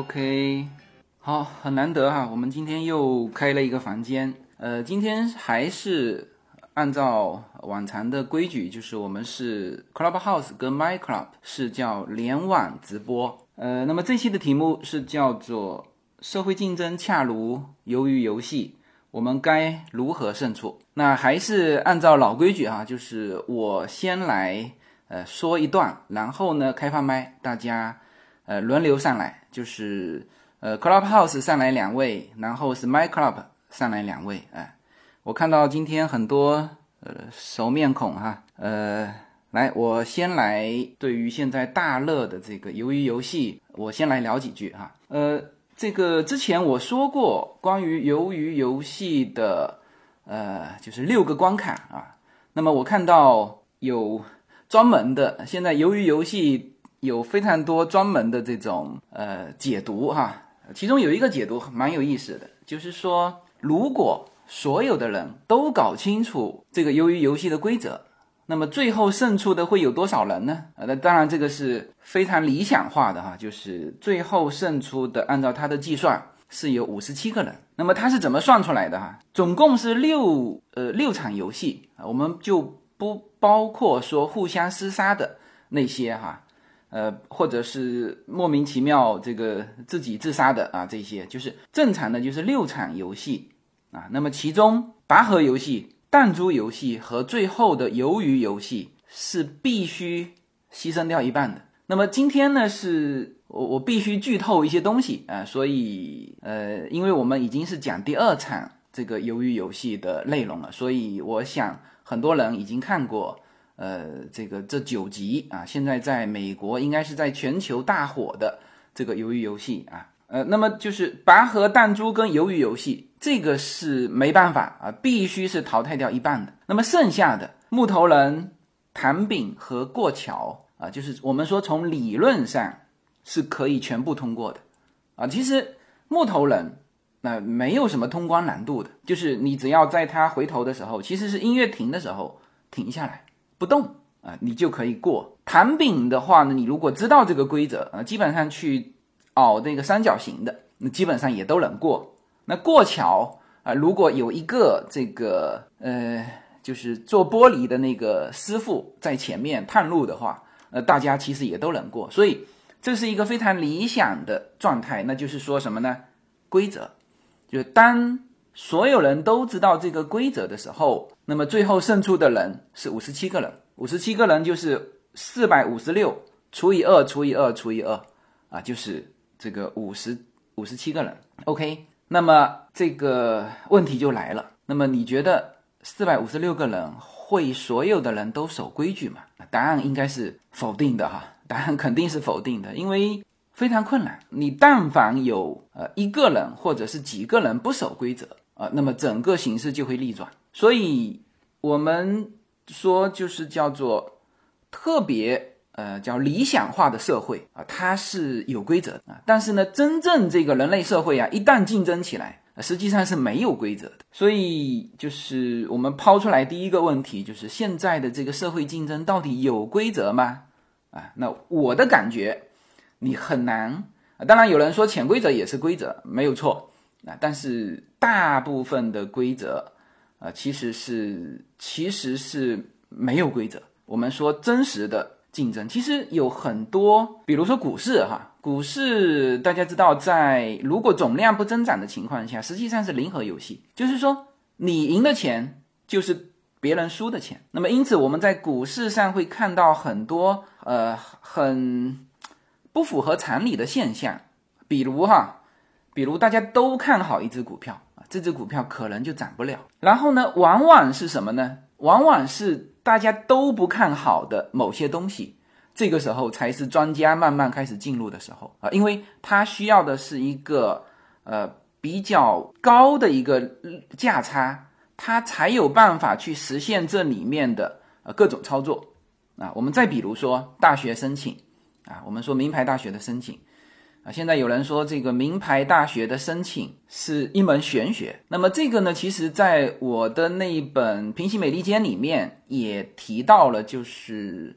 OK，好，很难得哈，我们今天又开了一个房间。呃，今天还是按照往常的规矩，就是我们是 Clubhouse 跟 My Club 是叫联网直播。呃，那么这期的题目是叫做社会竞争恰如鱿鱼游戏，我们该如何胜出？那还是按照老规矩哈，就是我先来呃说一段，然后呢开放麦，大家。呃，轮流上来，就是呃，Clubhouse 上来两位，然后是 My Club 上来两位。哎，我看到今天很多呃熟面孔哈。呃，来，我先来对于现在大热的这个鱿鱼游戏，我先来聊几句哈。呃，这个之前我说过关于鱿鱼游戏的呃，就是六个关卡啊。那么我看到有专门的，现在鱿鱼游戏。有非常多专门的这种呃解读哈，其中有一个解读蛮有意思的，就是说如果所有的人都搞清楚这个鱿鱼游戏的规则，那么最后胜出的会有多少人呢？呃，那当然这个是非常理想化的哈，就是最后胜出的按照他的计算是有五十七个人。那么他是怎么算出来的哈？总共是六呃六场游戏啊，我们就不包括说互相厮杀的那些哈。呃，或者是莫名其妙这个自己自杀的啊，这些就是正常的，就是六场游戏啊。那么其中拔河游戏、弹珠游戏和最后的鱿鱼游戏是必须牺牲掉一半的。那么今天呢，是我我必须剧透一些东西啊，所以呃，因为我们已经是讲第二场这个鱿鱼游戏的内容了，所以我想很多人已经看过。呃，这个这九集啊，现在在美国应该是在全球大火的这个鱿鱼游戏啊，呃，那么就是拔河、弹珠跟鱿鱼游戏，这个是没办法啊，必须是淘汰掉一半的。那么剩下的木头人、弹饼和过桥啊，就是我们说从理论上是可以全部通过的啊。其实木头人那没有什么通关难度的，就是你只要在他回头的时候，其实是音乐停的时候停下来。不动啊，你就可以过。弹饼的话呢，你如果知道这个规则啊，基本上去熬那个三角形的，那基本上也都能过。那过桥啊，如果有一个这个呃，就是做玻璃的那个师傅在前面探路的话，呃，大家其实也都能过。所以这是一个非常理想的状态。那就是说什么呢？规则，就是当。所有人都知道这个规则的时候，那么最后胜出的人是五十七个人。五十七个人就是四百五十六除以二除以二除以二啊，就是这个五十五十七个人。OK，那么这个问题就来了。那么你觉得四百五十六个人会所有的人都守规矩吗？答案应该是否定的哈。答案肯定是否定的，因为非常困难。你但凡有呃一个人或者是几个人不守规则。啊，那么整个形势就会逆转，所以我们说就是叫做特别呃叫理想化的社会啊，它是有规则啊，但是呢，真正这个人类社会啊，一旦竞争起来，实际上是没有规则的。所以就是我们抛出来第一个问题，就是现在的这个社会竞争到底有规则吗？啊，那我的感觉你很难。当然有人说潜规则也是规则，没有错。啊，但是大部分的规则，啊，其实是其实是没有规则。我们说真实的竞争，其实有很多，比如说股市哈，股市大家知道，在如果总量不增长的情况下，实际上是零和游戏，就是说你赢的钱就是别人输的钱。那么因此我们在股市上会看到很多呃很不符合常理的现象，比如哈。比如大家都看好一只股票，这只股票可能就涨不了。然后呢，往往是什么呢？往往是大家都不看好的某些东西，这个时候才是专家慢慢开始进入的时候啊，因为它需要的是一个呃比较高的一个价差，它才有办法去实现这里面的呃各种操作啊。我们再比如说大学申请啊，我们说名牌大学的申请。啊，现在有人说这个名牌大学的申请是一门玄学。那么这个呢，其实在我的那一本《平行美利坚》里面也提到了，就是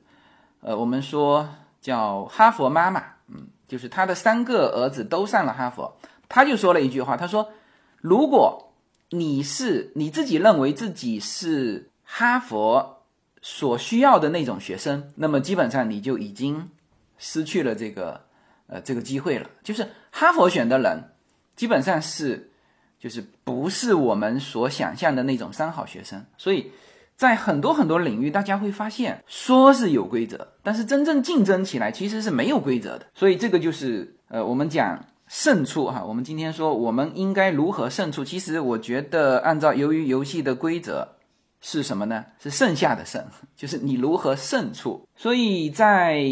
呃，我们说叫哈佛妈妈，嗯，就是他的三个儿子都上了哈佛，他就说了一句话，他说：“如果你是你自己认为自己是哈佛所需要的那种学生，那么基本上你就已经失去了这个呃这个机会了。就是哈佛选的人，基本上是就是不是我们所想象的那种三好学生，所以。”在很多很多领域，大家会发现说是有规则，但是真正竞争起来其实是没有规则的。所以这个就是呃，我们讲胜出哈。我们今天说我们应该如何胜出，其实我觉得按照由于游戏的规则是什么呢？是剩下的胜，就是你如何胜出。所以在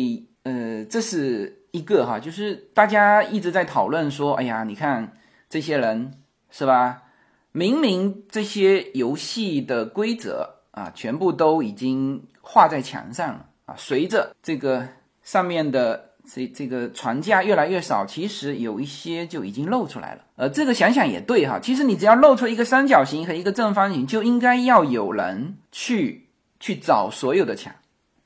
呃，这是一个哈，就是大家一直在讨论说，哎呀，你看这些人是吧？明明这些游戏的规则。啊，全部都已经画在墙上了啊！随着这个上面的这这个船架越来越少，其实有一些就已经露出来了。呃，这个想想也对哈，其实你只要露出一个三角形和一个正方形，就应该要有人去去找所有的墙，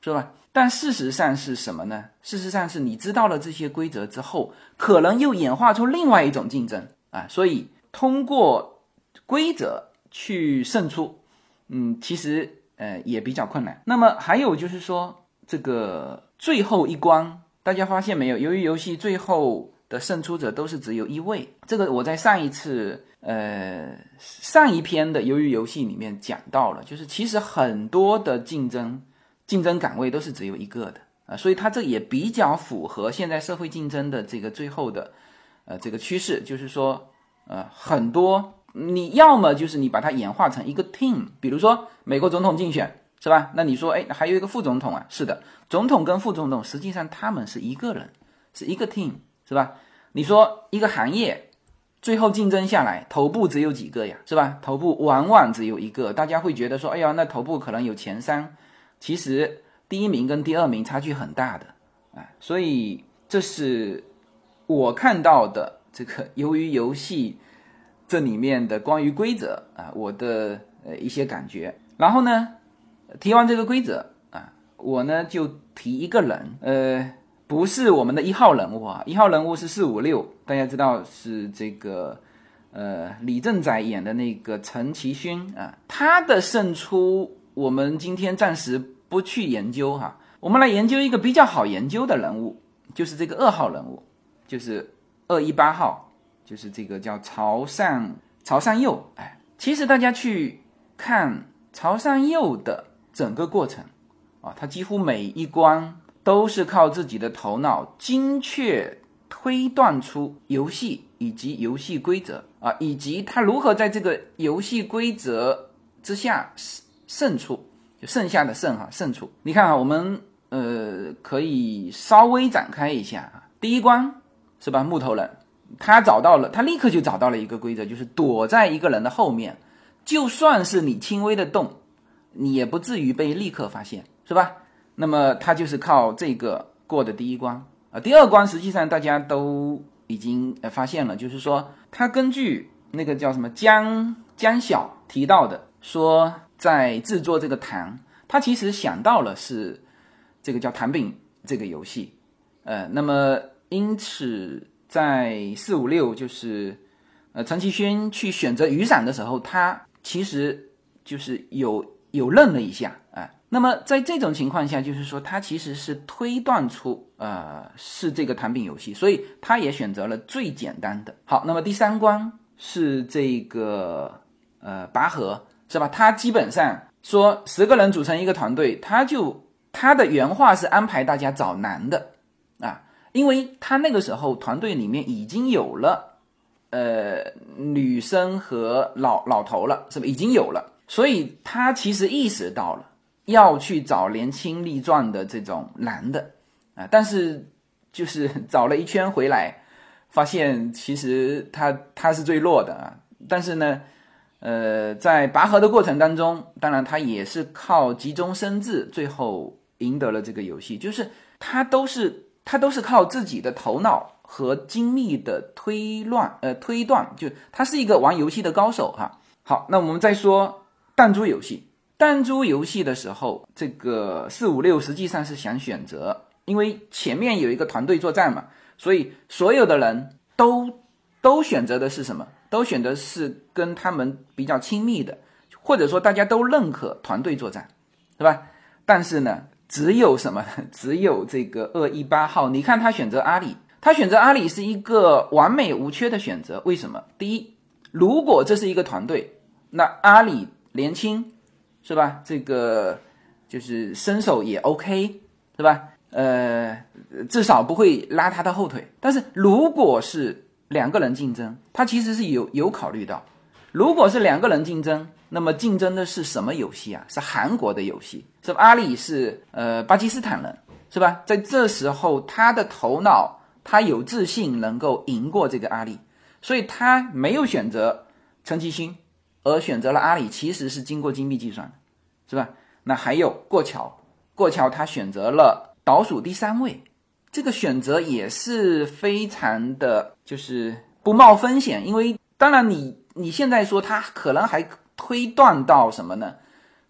是吧？但事实上是什么呢？事实上是你知道了这些规则之后，可能又演化出另外一种竞争啊！所以通过规则去胜出。嗯，其实呃也比较困难。那么还有就是说，这个最后一关，大家发现没有？由于游戏最后的胜出者都是只有一位，这个我在上一次呃上一篇的鱿鱼游戏里面讲到了，就是其实很多的竞争竞争岗位都是只有一个的啊，所以它这也比较符合现在社会竞争的这个最后的呃这个趋势，就是说呃很多。你要么就是你把它演化成一个 team，比如说美国总统竞选是吧？那你说，哎，还有一个副总统啊？是的，总统跟副总统实际上他们是一个人，是一个 team，是吧？你说一个行业最后竞争下来，头部只有几个呀？是吧？头部往往只有一个，大家会觉得说，哎呀，那头部可能有前三，其实第一名跟第二名差距很大的啊，所以这是我看到的这个由于游戏。这里面的关于规则啊，我的呃一些感觉。然后呢，提完这个规则啊，我呢就提一个人，呃，不是我们的一号人物啊，一号人物是四五六，大家知道是这个呃李正宰演的那个陈其勋啊，他的胜出我们今天暂时不去研究哈，我们来研究一个比较好研究的人物，就是这个二号人物，就是二一八号。就是这个叫潮汕潮汕佑，哎，其实大家去看潮汕佑的整个过程啊，他几乎每一关都是靠自己的头脑精确推断出游戏以及游戏规则啊，以及他如何在这个游戏规则之下胜胜出，就剩下的胜哈胜处。你看啊，我们呃可以稍微展开一下啊，第一关是吧？木头人。他找到了，他立刻就找到了一个规则，就是躲在一个人的后面，就算是你轻微的动，你也不至于被立刻发现，是吧？那么他就是靠这个过的第一关啊。第二关实际上大家都已经呃发现了，就是说他根据那个叫什么江江晓提到的，说在制作这个糖，他其实想到了是这个叫糖饼这个游戏，呃，那么因此。在四五六，就是呃，陈其勋去选择雨伞的时候，他其实就是有有愣了一下啊。那么在这种情况下，就是说他其实是推断出呃是这个糖饼游戏，所以他也选择了最简单的。好，那么第三关是这个呃拔河是吧？他基本上说十个人组成一个团队，他就他的原话是安排大家找男的啊。因为他那个时候团队里面已经有了，呃，女生和老老头了，是吧？已经有了，所以他其实意识到了要去找年轻力壮的这种男的啊，但是就是 找了一圈回来，发现其实他他是最弱的啊。但是呢，呃，在拔河的过程当中，当然他也是靠急中生智，最后赢得了这个游戏，就是他都是。他都是靠自己的头脑和精密的推乱呃推断，就他是一个玩游戏的高手哈。好，那我们再说弹珠游戏。弹珠游戏的时候，这个四五六实际上是想选择，因为前面有一个团队作战嘛，所以所有的人都都选择的是什么？都选择是跟他们比较亲密的，或者说大家都认可团队作战，是吧？但是呢，只有什么？只有这个二一八号，你看他选择阿里，他选择阿里是一个完美无缺的选择。为什么？第一，如果这是一个团队，那阿里年轻，是吧？这个就是身手也 OK，是吧？呃，至少不会拉他的后腿。但是如果是两个人竞争，他其实是有有考虑到，如果是两个人竞争，那么竞争的是什么游戏啊？是韩国的游戏，是吧阿里是呃巴基斯坦人，是吧？在这时候，他的头脑他有自信能够赢过这个阿里，所以他没有选择陈其兴，而选择了阿里，其实是经过精密计算的，是吧？那还有过桥，过桥他选择了。倒数第三位，这个选择也是非常的，就是不冒风险。因为当然，你你现在说他可能还推断到什么呢？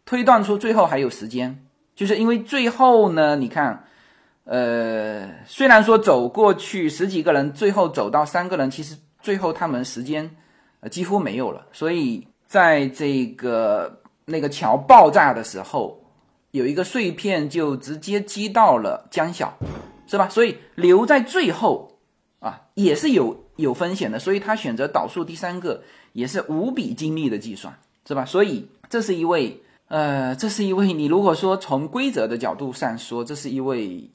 推断出最后还有时间，就是因为最后呢，你看，呃，虽然说走过去十几个人，最后走到三个人，其实最后他们时间呃几乎没有了。所以在这个那个桥爆炸的时候。有一个碎片就直接击到了江晓，是吧？所以留在最后啊，也是有有风险的。所以他选择导数第三个，也是无比精密的计算，是吧？所以这是一位呃，这是一位你如果说从规则的角度上说，这是一位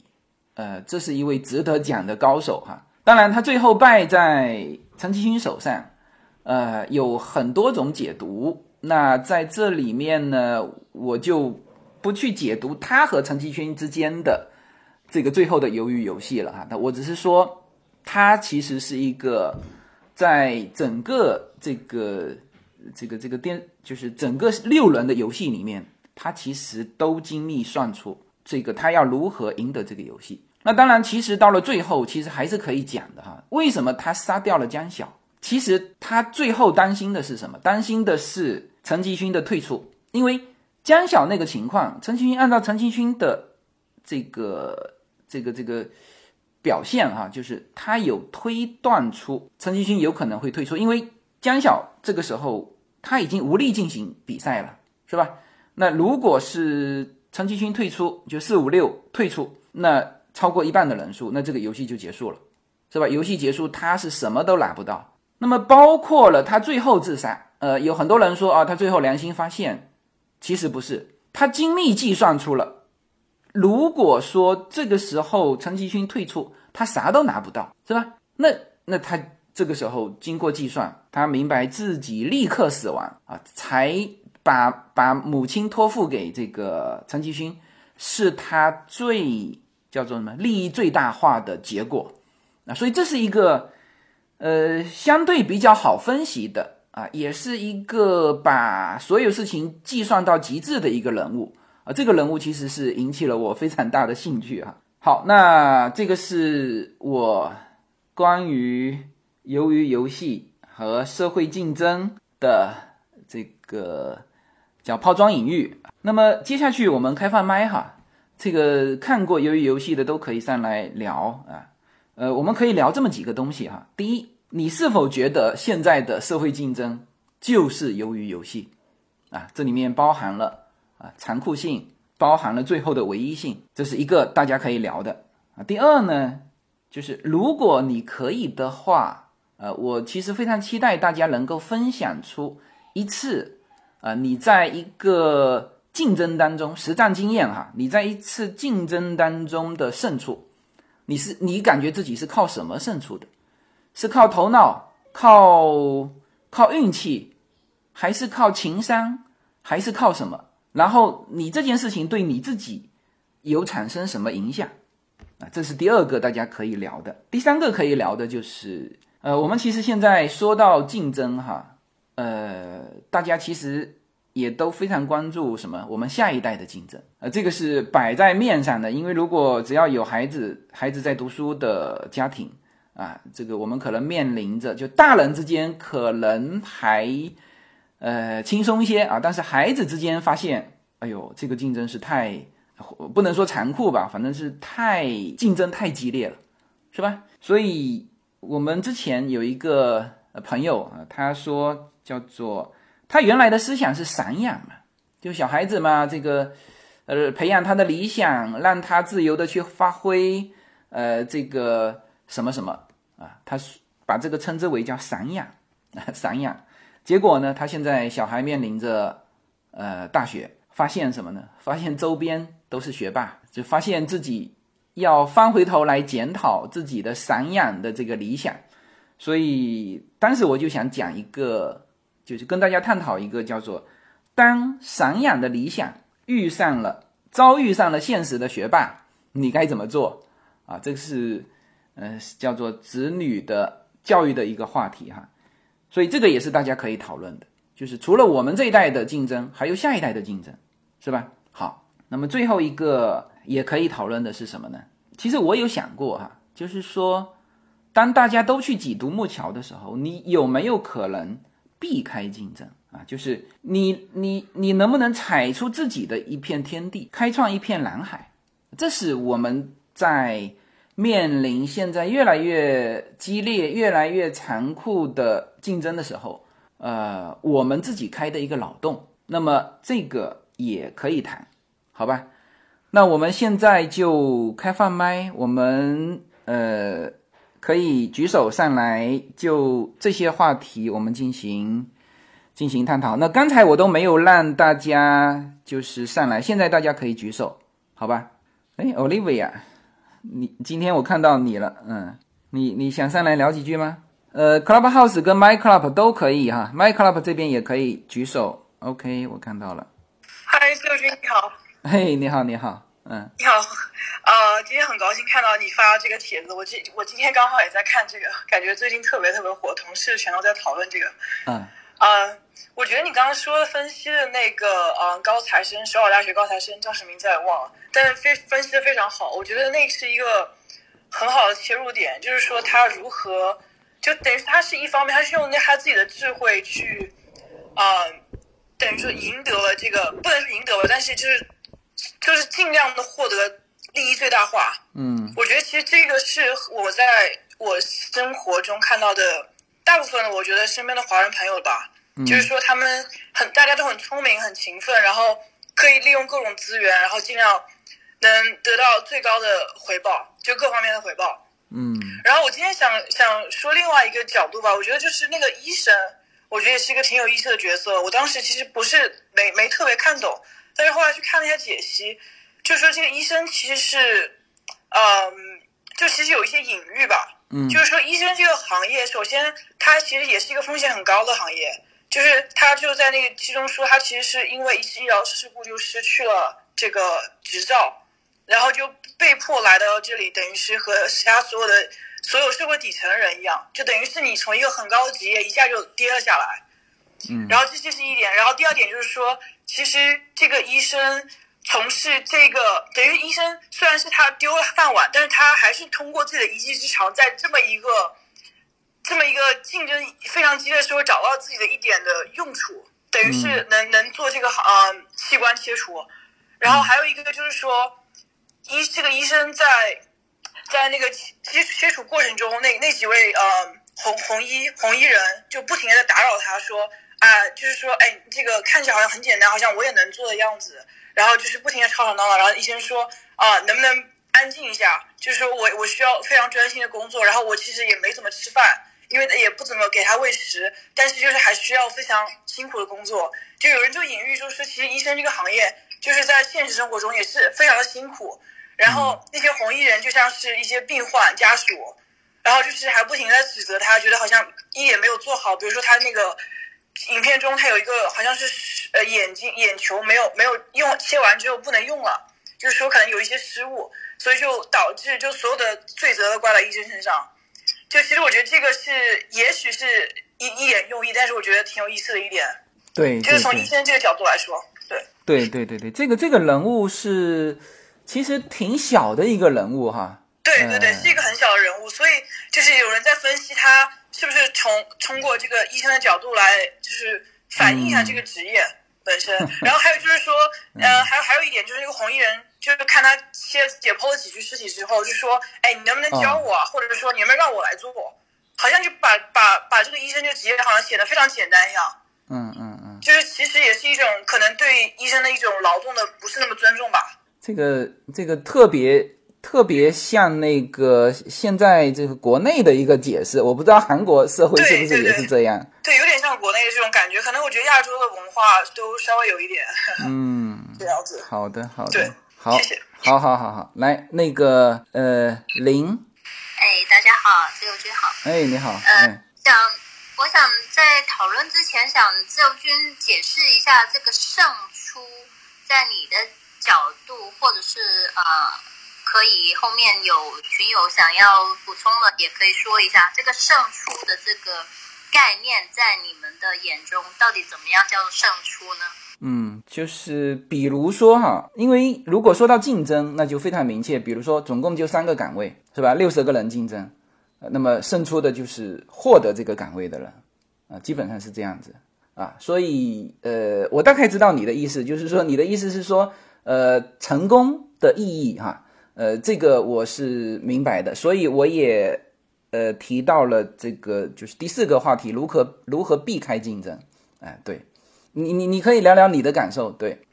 呃，这是一位值得讲的高手哈。当然，他最后败在陈其勋手上，呃，有很多种解读。那在这里面呢，我就。不去解读他和陈其勋之间的这个最后的鱿鱼游戏了哈，那我只是说，他其实是一个在整个这个这个这个电，就是整个六轮的游戏里面，他其实都精密算出这个他要如何赢得这个游戏。那当然，其实到了最后，其实还是可以讲的哈。为什么他杀掉了江晓？其实他最后担心的是什么？担心的是陈其勋的退出，因为。江晓那个情况，陈其勋按照陈其勋的这个这个这个表现哈，就是他有推断出陈其勋有可能会退出，因为江晓这个时候他已经无力进行比赛了，是吧？那如果是陈其勋退出，就四五六退出，那超过一半的人数，那这个游戏就结束了，是吧？游戏结束，他是什么都拿不到。那么包括了他最后自杀，呃，有很多人说啊，他最后良心发现。其实不是，他精密计算出了，如果说这个时候陈其勋退出，他啥都拿不到，是吧？那那他这个时候经过计算，他明白自己立刻死亡啊，才把把母亲托付给这个陈其勋，是他最叫做什么利益最大化的结果啊，所以这是一个呃相对比较好分析的。啊，也是一个把所有事情计算到极致的一个人物这个人物其实是引起了我非常大的兴趣哈。好，那这个是我关于由于游戏和社会竞争的这个叫抛砖引玉。那么接下去我们开放麦哈，这个看过由于游戏的都可以上来聊啊。呃，我们可以聊这么几个东西哈。第一。你是否觉得现在的社会竞争就是由于游戏啊？这里面包含了啊残酷性，包含了最后的唯一性，这是一个大家可以聊的啊。第二呢，就是如果你可以的话，呃，我其实非常期待大家能够分享出一次啊，你在一个竞争当中实战经验哈，你在一次竞争当中的胜出，你是你感觉自己是靠什么胜出的？是靠头脑、靠靠运气，还是靠情商，还是靠什么？然后你这件事情对你自己有产生什么影响啊？这是第二个大家可以聊的。第三个可以聊的就是，呃，我们其实现在说到竞争哈，呃，大家其实也都非常关注什么？我们下一代的竞争，呃，这个是摆在面上的。因为如果只要有孩子，孩子在读书的家庭。啊，这个我们可能面临着，就大人之间可能还呃轻松一些啊，但是孩子之间发现，哎呦，这个竞争是太不能说残酷吧，反正是太竞争太激烈了是吧？所以我们之前有一个朋友啊，他说叫做他原来的思想是散养嘛，就小孩子嘛，这个呃培养他的理想，让他自由的去发挥，呃这个什么什么啊，他是把这个称之为叫散养，散养。结果呢，他现在小孩面临着呃大学，发现什么呢？发现周边都是学霸，就发现自己。要翻回头来检讨自己的散养的这个理想，所以当时我就想讲一个，就是跟大家探讨一个叫做“当散养的理想遇上了遭遇上了现实的学霸，你该怎么做？”啊，这个是呃叫做子女的教育的一个话题哈，所以这个也是大家可以讨论的，就是除了我们这一代的竞争，还有下一代的竞争，是吧？好，那么最后一个。也可以讨论的是什么呢？其实我有想过哈，就是说，当大家都去挤独木桥的时候，你有没有可能避开竞争啊？就是你你你能不能踩出自己的一片天地，开创一片蓝海？这是我们在面临现在越来越激烈、越来越残酷的竞争的时候，呃，我们自己开的一个脑洞。那么这个也可以谈，好吧？那我们现在就开放麦，我们呃可以举手上来，就这些话题我们进行进行探讨。那刚才我都没有让大家就是上来，现在大家可以举手，好吧？哎，Olivia，你今天我看到你了，嗯，你你想上来聊几句吗？呃，Clubhouse 跟 My Club 都可以哈，My Club 这边也可以举手。OK，我看到了。嗨，六军你好。嘿，你好，你好，嗯，你好，呃，今天很高兴看到你发这个帖子，我今我今天刚好也在看这个，感觉最近特别特别火，同事全都在讨论这个，嗯，呃，我觉得你刚刚说分析的那个，嗯，高材生，首尔大学高材生叫什么名字也忘了，但是非分析的非常好，我觉得那是一个很好的切入点，就是说他如何，就等于他是一方面，他是用他自己的智慧去，啊，等于说赢得了这个，不能说赢得了，但是就是。就是尽量的获得利益最大化。嗯，我觉得其实这个是我在我生活中看到的大部分的，我觉得身边的华人朋友吧，就是说他们很大家都很聪明、很勤奋，然后可以利用各种资源，然后尽量能得到最高的回报，就各方面的回报。嗯，然后我今天想想说另外一个角度吧，我觉得就是那个医生，我觉得也是一个挺有意思的角色。我当时其实不是没没特别看懂。但是后来去看了一下解析，就说这个医生其实是，嗯，就其实有一些隐喻吧。嗯，就是说医生这个行业，首先它其实也是一个风险很高的行业。就是他就在那个其中说，他其实是因为一次医疗事故就失去了这个执照，然后就被迫来到这里，等于是和其他所有的所有社会底层的人一样，就等于是你从一个很高的职业一下就跌了下来。嗯，然后这这是一点，然后第二点就是说。其实这个医生从事这个，等于医生虽然是他丢了饭碗，但是他还是通过自己的一技之长，在这么一个这么一个竞争非常激烈的时候，找到自己的一点的用处，等于是能能做这个呃器官切除。然后还有一个就是说，医这个医生在在那个切切除过程中，那那几位呃红红衣红衣人就不停的在打扰他说。啊，就是说，哎，这个看起来好像很简单，好像我也能做的样子。然后就是不停的吵吵闹闹。然后医生说，啊，能不能安静一下？就是说我我需要非常专心的工作。然后我其实也没怎么吃饭，因为也不怎么给他喂食。但是就是还需要非常辛苦的工作。就有人就隐喻说，是其实医生这个行业就是在现实生活中也是非常的辛苦。然后那些红衣人就像是一些病患家属，然后就是还不停的指责他，觉得好像一也没有做好。比如说他那个。影片中他有一个好像是呃眼睛眼球没有没有用切完之后不能用了，就是说可能有一些失误，所以就导致就所有的罪责都怪在医生身上。就其实我觉得这个是也许是一一眼用意，但是我觉得挺有意思的一点。对，就是从医生这个角度来说，对。对对对对，这个这个人物是其实挺小的一个人物哈。对对对，是一个很小的人物，所以就是有人在分析他。是不是从通过这个医生的角度来，就是反映一下这个职业本身？然后还有就是说，呃，还有还有一点就是那个红衣人就是看他切解剖了几具尸体之后，就说：“哎，你能不能教我啊？或者说你能不能让我来做？”好像就把把把这个医生这个职业好像写的非常简单一样。嗯嗯嗯，就是其实也是一种可能对医生的一种劳动的不是那么尊重吧。这个这个特别特别像那个现在这个国内的一个解释，我不知道韩国社会是不是也是这样。对，有点像国内的这种感觉。可能我觉得亚洲的文化都稍微有一点。嗯，这样子。好的，好的。对，好，谢谢。好好好好，来那个呃林。哎，大家好，自由君好。哎，你好。嗯，想我想在讨论之前，想自由君解释一下这个胜出，在你的角度，或者是啊，可以后面有群友想要补充的，也可以说一下这个胜出的这个概念，在你们的眼中到底怎么样叫做胜出呢？嗯，就是比如说哈，因为如果说到竞争，那就非常明确。比如说，总共就三个岗位，是吧？六十个人竞争，那么胜出的就是获得这个岗位的人，啊，基本上是这样子啊。所以，呃，我大概知道你的意思，就是说你的意思是说，呃，成功的意义哈，呃，这个我是明白的。所以我也呃提到了这个，就是第四个话题，如何如何避开竞争，哎，对。你你你可以聊聊你的感受，对。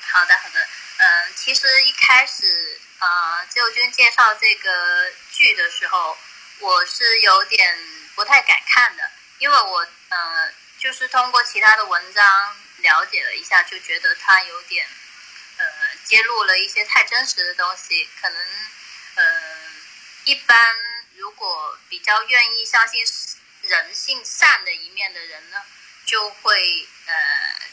好的好的，嗯，其实一开始啊，自由君介绍这个剧的时候，我是有点不太敢看的，因为我呃，就是通过其他的文章了解了一下，就觉得它有点，揭露了一些太真实的东西，可能呃，一般如果比较愿意相信人性善的一面的人呢。就会呃，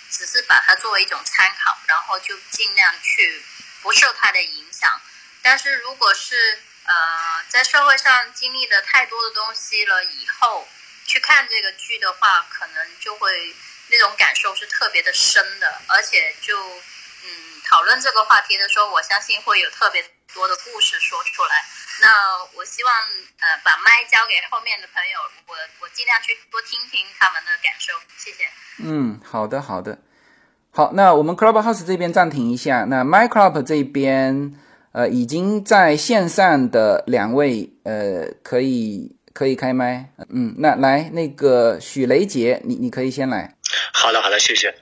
只是把它作为一种参考，然后就尽量去不受它的影响。但是如果是呃，在社会上经历的太多的东西了以后，去看这个剧的话，可能就会那种感受是特别的深的，而且就嗯，讨论这个话题的时候，我相信会有特别多的故事说出来。那我希望呃把麦交给后面的朋友，我我尽量去多听听他们的感受，谢谢。嗯，好的好的，好，那我们 Clubhouse 这边暂停一下，那 My Club 这边呃已经在线上的两位呃可以可以开麦，嗯，那来那个许雷杰，你你可以先来。好的好的，谢谢。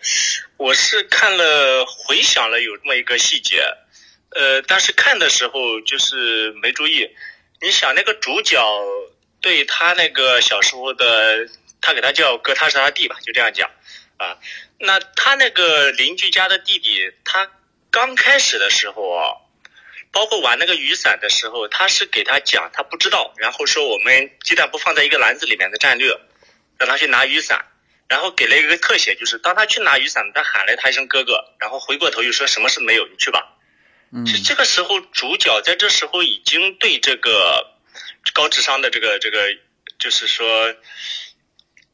我是看了回想了有这么一个细节。呃，但是看的时候就是没注意。你想那个主角对他那个小时候的，他给他叫哥，他是他弟吧，就这样讲啊。那他那个邻居家的弟弟，他刚开始的时候啊，包括玩那个雨伞的时候，他是给他讲他不知道，然后说我们鸡蛋不放在一个篮子里面的战略，让他去拿雨伞，然后给了一个特写，就是当他去拿雨伞，他喊了他一声哥哥，然后回过头又说什么事没有，你去吧。其实这个时候，主角在这时候已经对这个高智商的这个这个，就是说，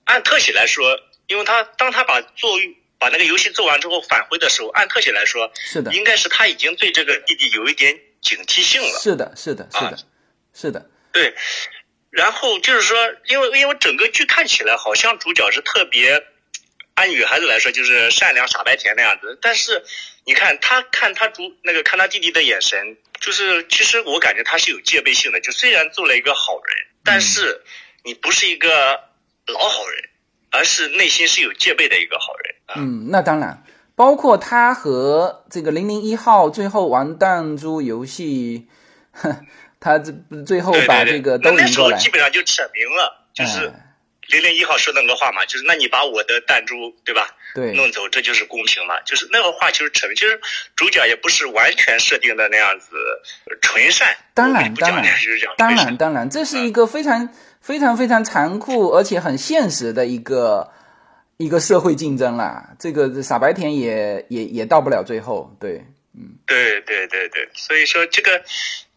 按特写来说，因为他当他把做把那个游戏做完之后返回的时候，按特写来说，是的，应该是他已经对这个弟弟有一点警惕性了。是的，是的，是的，是的。对，然后就是说，因为因为整个剧看起来好像主角是特别。按女孩子来说，就是善良傻白甜那样子。但是，你看他看他主那个看他弟弟的眼神，就是其实我感觉他是有戒备性的。就虽然做了一个好人，但是你不是一个老好人，而是内心是有戒备的一个好人。嗯，那当然，包括他和这个零零一号最后玩弹珠游戏，他这最后把这个都赢过来，基本上就扯明了，就是。零零一号说那个话嘛，就是那你把我的弹珠对吧？对，弄走，这就是公平嘛。就是那个话就是扯平，其实主角也不是完全设定的那样子纯善。当然，当然，当然，当然，这是一个非常非常非常残酷而且很现实的一个一个社会竞争啦。这个傻白甜也也也到不了最后，对。嗯，对对对对，所以说这个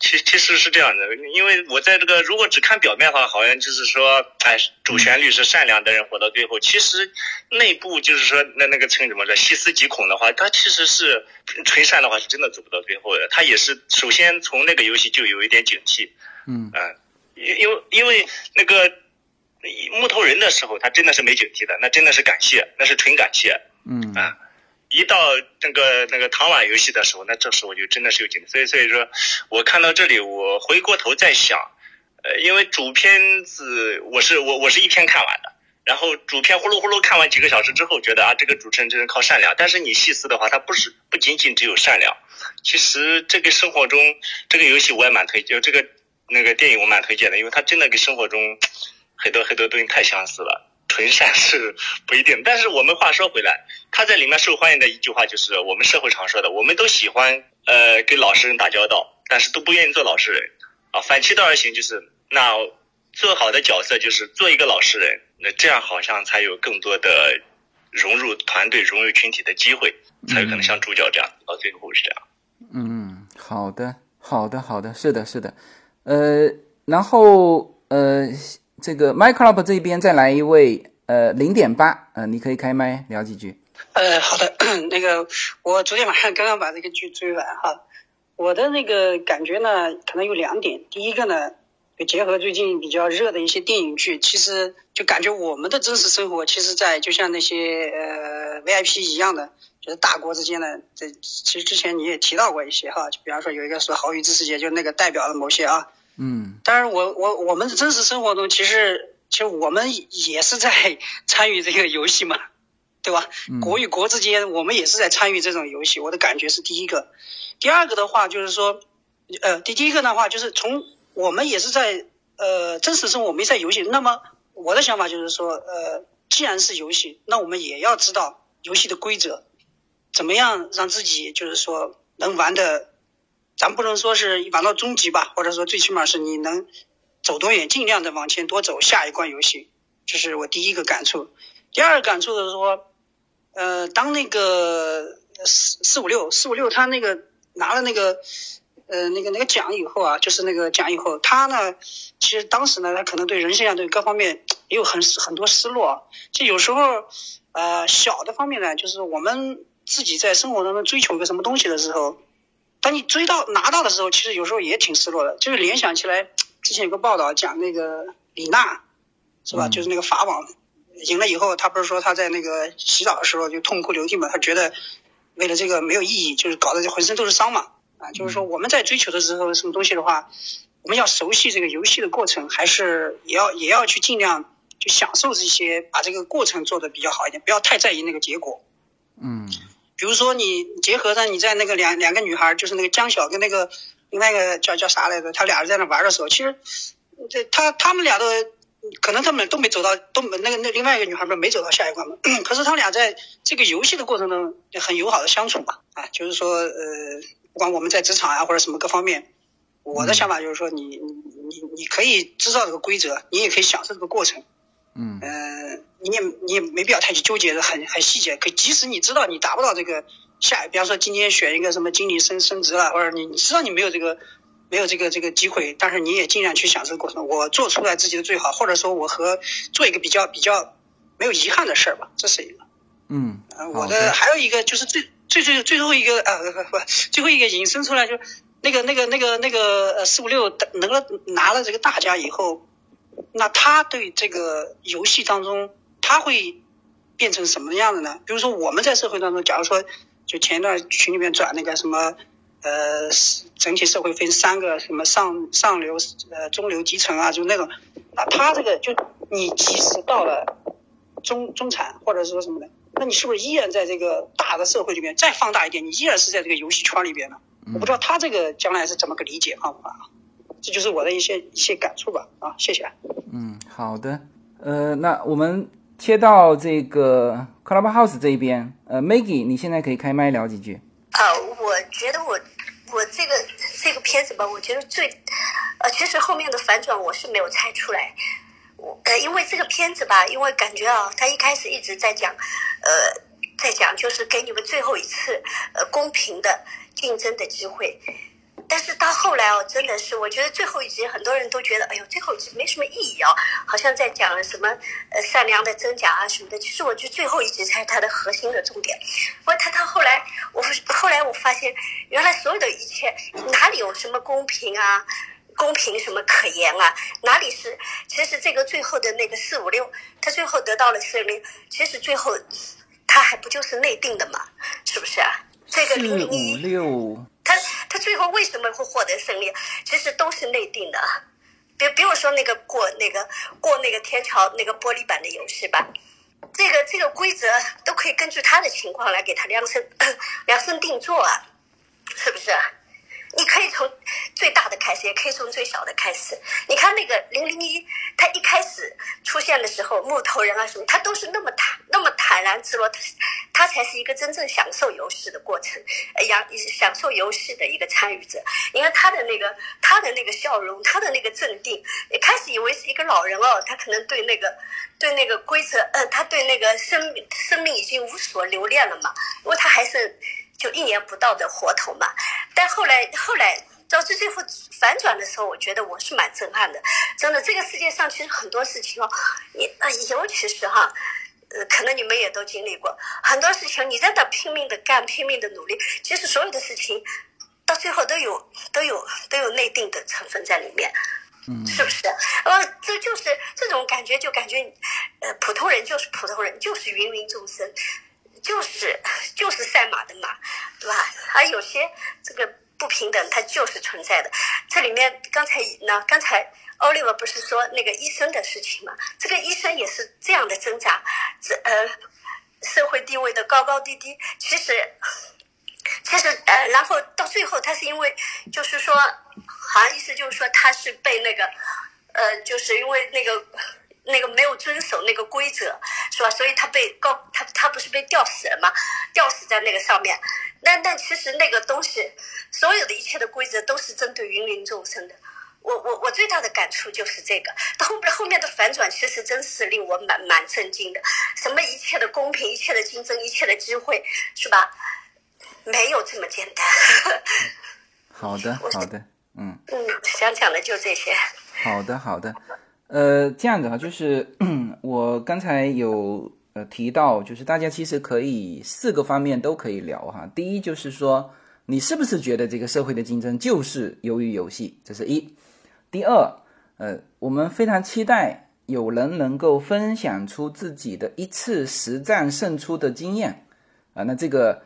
其其实是这样的，因为我在这个如果只看表面的话，好像就是说，哎，主旋律是善良的人活到最后，其实内部就是说那那个称什么的细思极恐的话，他其实是纯善的话，是真的走不到最后的。他也是首先从那个游戏就有一点警惕，嗯嗯，因因为因为那个木头人的时候，他真的是没警惕的，那真的是感谢，那是纯感谢，嗯啊。一到那个那个唐瓦游戏的时候，那这时候我就真的是有劲。所以所以说，我看到这里，我回过头在想，呃，因为主片子我是我我是一天看完的，然后主片呼噜呼噜看完几个小时之后，觉得啊，这个主持人真是靠善良。但是你细思的话，他不是不仅仅只有善良，其实这个生活中这个游戏我也蛮推荐，这个那个电影我蛮推荐的，因为它真的跟生活中很多很多东西太相似了。纯善是不一定，但是我们话说回来，他在里面受欢迎的一句话就是我们社会常说的，我们都喜欢呃跟老实人打交道，但是都不愿意做老实人啊。反其道而行，就是那做好的角色就是做一个老实人，那这样好像才有更多的融入团队、融入群体的机会，才有可能像主角这样到最后是这样。嗯，好的，好的，好的，是的，是的，呃，然后呃。这个 My Club 这边再来一位，呃，零点八，呃，你可以开麦聊几句。呃，好的，那个我昨天晚上刚刚把这个剧追完哈，我的那个感觉呢，可能有两点。第一个呢，就结合最近比较热的一些电影剧，其实就感觉我们的真实生活，其实，在就像那些呃 VIP 一样的，就是大国之间的。这其实之前你也提到过一些哈，就比方说有一个说豪语之世界，就那个代表了某些啊。嗯，当然，我我我们的真实生活中，其实其实我们也是在 参与这个游戏嘛，对吧？国与国之间，我们也是在参与这种游戏。我的感觉是第一个，第二个的话就是说，呃，第第一个的话就是从我们也是在呃真实生活，我们在游戏。那么我的想法就是说，呃，既然是游戏，那我们也要知道游戏的规则，怎么样让自己就是说能玩的。咱不能说是玩到终极吧，或者说最起码是你能走多远，尽量的往前多走下一关游戏，这是我第一个感触。第二个感触的是说，呃，当那个四四五六四五六他那个拿了那个呃那个那个奖以后啊，就是那个奖以后，他呢其实当时呢他可能对人性啊对各方面也有很很多失落。就有时候呃小的方面呢，就是我们自己在生活当中追求一个什么东西的时候。当你追到拿到的时候，其实有时候也挺失落的。就是联想起来，之前有个报道讲那个李娜，是吧？就是那个法网赢了以后，她不是说她在那个洗澡的时候就痛哭流涕嘛？她觉得为了这个没有意义，就是搞得浑身都是伤嘛。啊，就是说我们在追求的时候，什么东西的话，我们要熟悉这个游戏的过程，还是也要也要去尽量去享受这些，把这个过程做得比较好一点，不要太在意那个结果。嗯。比如说，你结合上你在那个两两个女孩，就是那个江晓跟那个另外一个叫叫啥来着？他俩在那玩的时候，其实这他他们俩的可能他们都没走到，都没那个那另外一个女孩不是没走到下一关嘛？可是他们俩在这个游戏的过程中很友好的相处嘛？啊，就是说呃，不管我们在职场啊或者什么各方面，我的想法就是说，你你你你可以知道这个规则，你也可以享受这个过程。嗯。呃。你也你也没必要太去纠结的很很细节，可即使你知道你达不到这个下，比方说今天选一个什么经理升升职了，或者你你知道你没有这个没有这个这个机会，但是你也尽量去享受过程。我做出来自己的最好，或者说我和做一个比较比较没有遗憾的事儿吧，这是一个。嗯，我的还有一个就是最最最最后一个呃不不最后一个引申出来就那个那个那个那个呃四五六能了拿了这个大家以后，那他对这个游戏当中。他会变成什么样的呢？比如说我们在社会当中，假如说就前一段群里面转那个什么呃，整体社会分三个什么上上流、呃中流、基层啊，就那种，那他这个就你即使到了中中产或者说什么的，那你是不是依然在这个大的社会里面再放大一点，你依然是在这个游戏圈里边呢？我不知道他这个将来是怎么个理解方法啊？这就是我的一些一些感触吧。啊，谢谢。嗯，好的。呃，那我们。切到这个 Clubhouse 这一边，呃，Maggie，你现在可以开麦聊几句。啊，我觉得我我这个这个片子吧，我觉得最呃，其实后面的反转我是没有猜出来。我呃，因为这个片子吧，因为感觉啊，他一开始一直在讲，呃，在讲就是给你们最后一次呃公平的竞争的机会。但是到后来哦，真的是，我觉得最后一集很多人都觉得，哎呦，最后一集没什么意义哦，好像在讲什么呃善良的真假啊什么的。其实我觉得最后一集才是它的核心的重点。我他到后来，我后来我发现，原来所有的一切哪里有什么公平啊，公平什么可言啊？哪里是？其实这个最后的那个四五六，他最后得到了四五六，其实最后他他还不就是内定的嘛？是不是啊？这个四零零五一，六，他他最后为什么会获得胜利？其实都是内定的。比比如说那个过那个过那个天桥那个玻璃板的游戏吧，这个这个规则都可以根据他的情况来给他量身 量身定做啊，是不是？你可以从最大的开始，也可以从最小的开始。你看那个零零一，他一开始出现的时候，木头人啊什么，他都是那么坦那么坦然自若，他他才是一个真正享受游戏的过程，呃，享享受游戏的一个参与者。你看他的那个他的那个笑容，他的那个镇定，一开始以为是一个老人哦，他可能对那个对那个规则，呃，他对那个生命生命已经无所留恋了嘛，因为他还是。就一年不到的活头嘛，但后来后来导致最后反转的时候，我觉得我是蛮震撼的。真的，这个世界上其实很多事情哦，你啊，尤其是哈，呃，可能你们也都经历过很多事情，你在那拼命的干，拼命的努力，其实所有的事情到最后都有都有都有内定的成分在里面，嗯，是不是？呃，这就是这种感觉，就感觉呃，普通人就是普通人，就是芸芸众生。就是就是赛马的马，对吧？而有些这个不平等，它就是存在的。这里面刚才呢，刚才 Oliver 不是说那个医生的事情嘛？这个医生也是这样的挣扎，这呃社会地位的高高低低。其实其实呃，然后到最后，他是因为就是说，好像意思就是说他是被那个呃，就是因为那个。那个没有遵守那个规则，是吧？所以他被告，他他不是被吊死了吗？吊死在那个上面。但但其实那个东西，所有的一切的规则都是针对芸芸众生的。我我我最大的感触就是这个。到后边后面的反转，其实真是令我蛮蛮震惊的。什么一切的公平，一切的竞争，一切的机会，是吧？没有这么简单。好的，好的，嗯嗯，想讲的就这些。好的，好的。呃，这样子啊，就是 我刚才有呃提到，就是大家其实可以四个方面都可以聊哈。第一就是说，你是不是觉得这个社会的竞争就是由于游戏？这是一。第二，呃，我们非常期待有人能够分享出自己的一次实战胜出的经验啊，那这个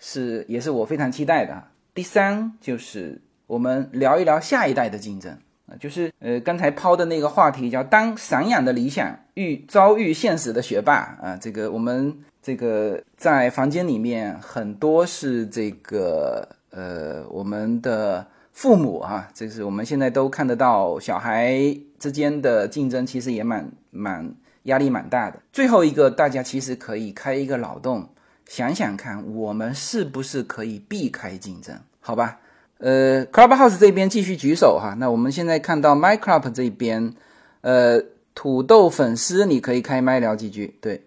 是也是我非常期待的。第三就是我们聊一聊下一代的竞争。就是呃，刚才抛的那个话题叫“当散养的理想遇遭遇现实的学霸”啊，这个我们这个在房间里面很多是这个呃我们的父母啊，这是我们现在都看得到小孩之间的竞争，其实也蛮蛮压力蛮大的。最后一个，大家其实可以开一个脑洞，想想看，我们是不是可以避开竞争？好吧？呃，Clubhouse 这边继续举手哈。那我们现在看到 MyClub 这边，呃，土豆粉丝，你可以开麦聊几句。对，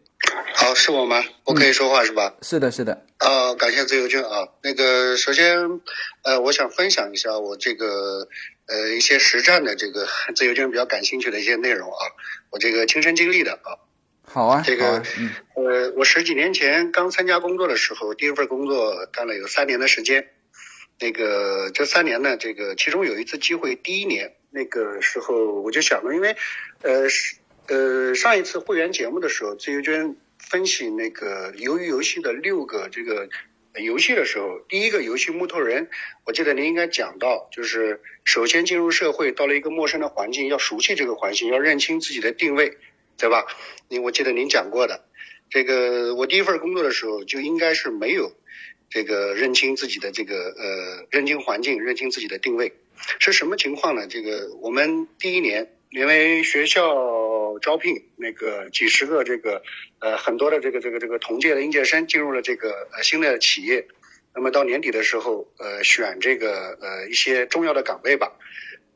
好，是我吗？我可以说话是吧？是的，是的。啊，感谢自由军啊。那个，首先，呃，我想分享一下我这个呃一些实战的这个 自由军比较感兴趣的一些内容啊，我这个亲身经历的啊。好啊，这个，呃，我十几年前刚参加工作的时候，第一份工作干了有三年的时间。那个这三年呢，这个其中有一次机会，第一年那个时候我就想了，因为，呃是呃上一次会员节目的时候，自由娟分析那个鱿鱼游戏的六个这个游戏的时候，第一个游戏木头人，我记得您应该讲到，就是首先进入社会，到了一个陌生的环境，要熟悉这个环境，要认清自己的定位，对吧？您我记得您讲过的，这个我第一份工作的时候就应该是没有。这个认清自己的这个呃，认清环境，认清自己的定位，是什么情况呢？这个我们第一年因为学校招聘那个几十个这个呃很多的这个这个这个同届的应届生进入了这个呃新的企业，那么到年底的时候呃选这个呃一些重要的岗位吧，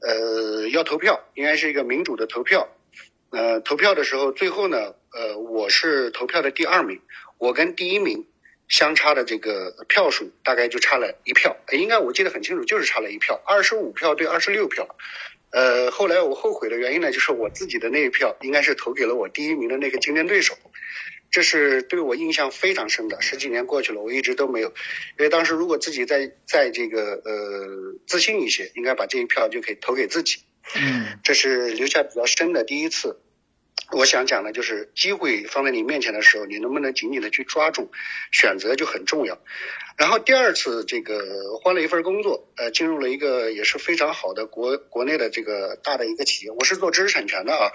呃要投票，应该是一个民主的投票，呃投票的时候最后呢呃我是投票的第二名，我跟第一名。相差的这个票数大概就差了一票，应该我记得很清楚，就是差了一票，二十五票对二十六票。呃，后来我后悔的原因呢，就是我自己的那一票应该是投给了我第一名的那个竞争对手，这是对我印象非常深的。十几年过去了，我一直都没有，因为当时如果自己在在这个呃自信一些，应该把这一票就可以投给自己。嗯，这是留下比较深的第一次。我想讲的就是机会放在你面前的时候，你能不能紧紧的去抓住，选择就很重要。然后第二次这个换了一份工作，呃，进入了一个也是非常好的国国内的这个大的一个企业，我是做知识产权的啊，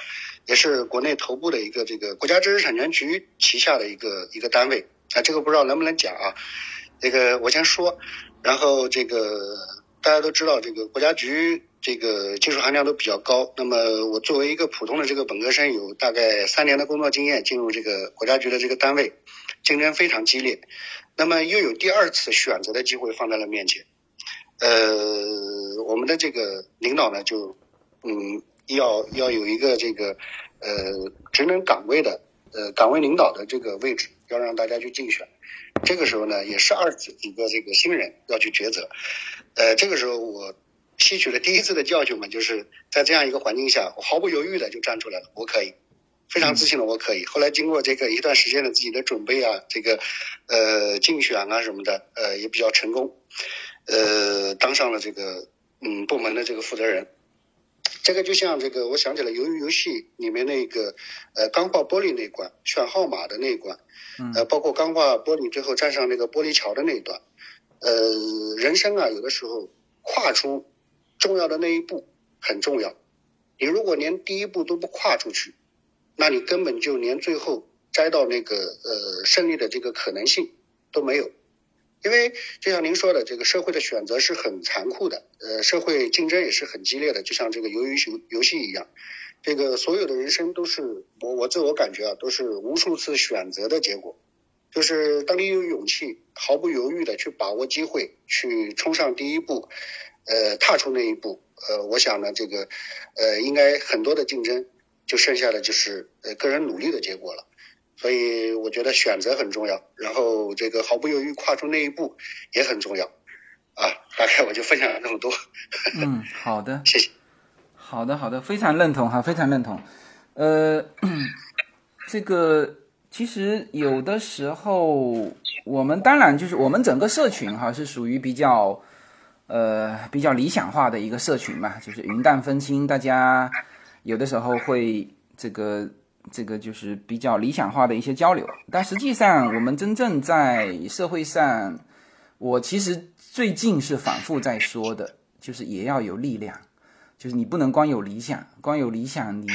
也是国内头部的一个这个国家知识产权局旗下的一个一个单位啊，这个不知道能不能讲啊？这个我先说，然后这个大家都知道，这个国家局。这个技术含量都比较高。那么我作为一个普通的这个本科生，有大概三年的工作经验，进入这个国家局的这个单位，竞争非常激烈。那么又有第二次选择的机会放在了面前。呃，我们的这个领导呢，就嗯要要有一个这个呃职能岗位的呃岗位领导的这个位置，要让大家去竞选。这个时候呢，也是二几几个这个新人要去抉择。呃，这个时候我。吸取了第一次的教训嘛，就是在这样一个环境下，我毫不犹豫的就站出来了，我可以，非常自信的我可以。后来经过这个一段时间的自己的准备啊，这个呃竞选啊什么的，呃也比较成功，呃当上了这个嗯部门的这个负责人。这个就像这个，我想起了鱿鱼游戏里面那个呃钢化玻璃那一关，选号码的那一关，呃包括钢化玻璃最后站上那个玻璃桥的那一段，呃人生啊有的时候跨出。重要的那一步很重要，你如果连第一步都不跨出去，那你根本就连最后摘到那个呃胜利的这个可能性都没有。因为就像您说的，这个社会的选择是很残酷的，呃，社会竞争也是很激烈的，就像这个鱿鱼游游戏一样，这个所有的人生都是我我自我感觉啊，都是无数次选择的结果。就是当你有勇气毫不犹豫的去把握机会，去冲上第一步。呃，踏出那一步，呃，我想呢，这个，呃，应该很多的竞争，就剩下的就是呃个人努力的结果了。所以我觉得选择很重要，然后这个毫不犹豫跨出那一步也很重要。啊，大概我就分享了那么多。嗯，好的，谢谢。好的，好的，非常认同哈，非常认同。呃，这个其实有的时候，我们当然就是我们整个社群哈是属于比较。呃，比较理想化的一个社群嘛，就是云淡风轻，大家有的时候会这个这个就是比较理想化的一些交流。但实际上，我们真正在社会上，我其实最近是反复在说的，就是也要有力量，就是你不能光有理想，光有理想你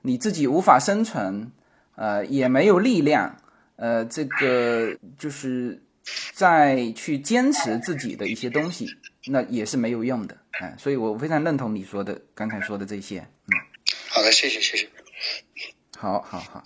你自己无法生存，呃，也没有力量，呃，这个就是在去坚持自己的一些东西。那也是没有用的，哎，所以我非常认同你说的刚才说的这些，嗯，好的，谢谢，谢谢，好，好，好。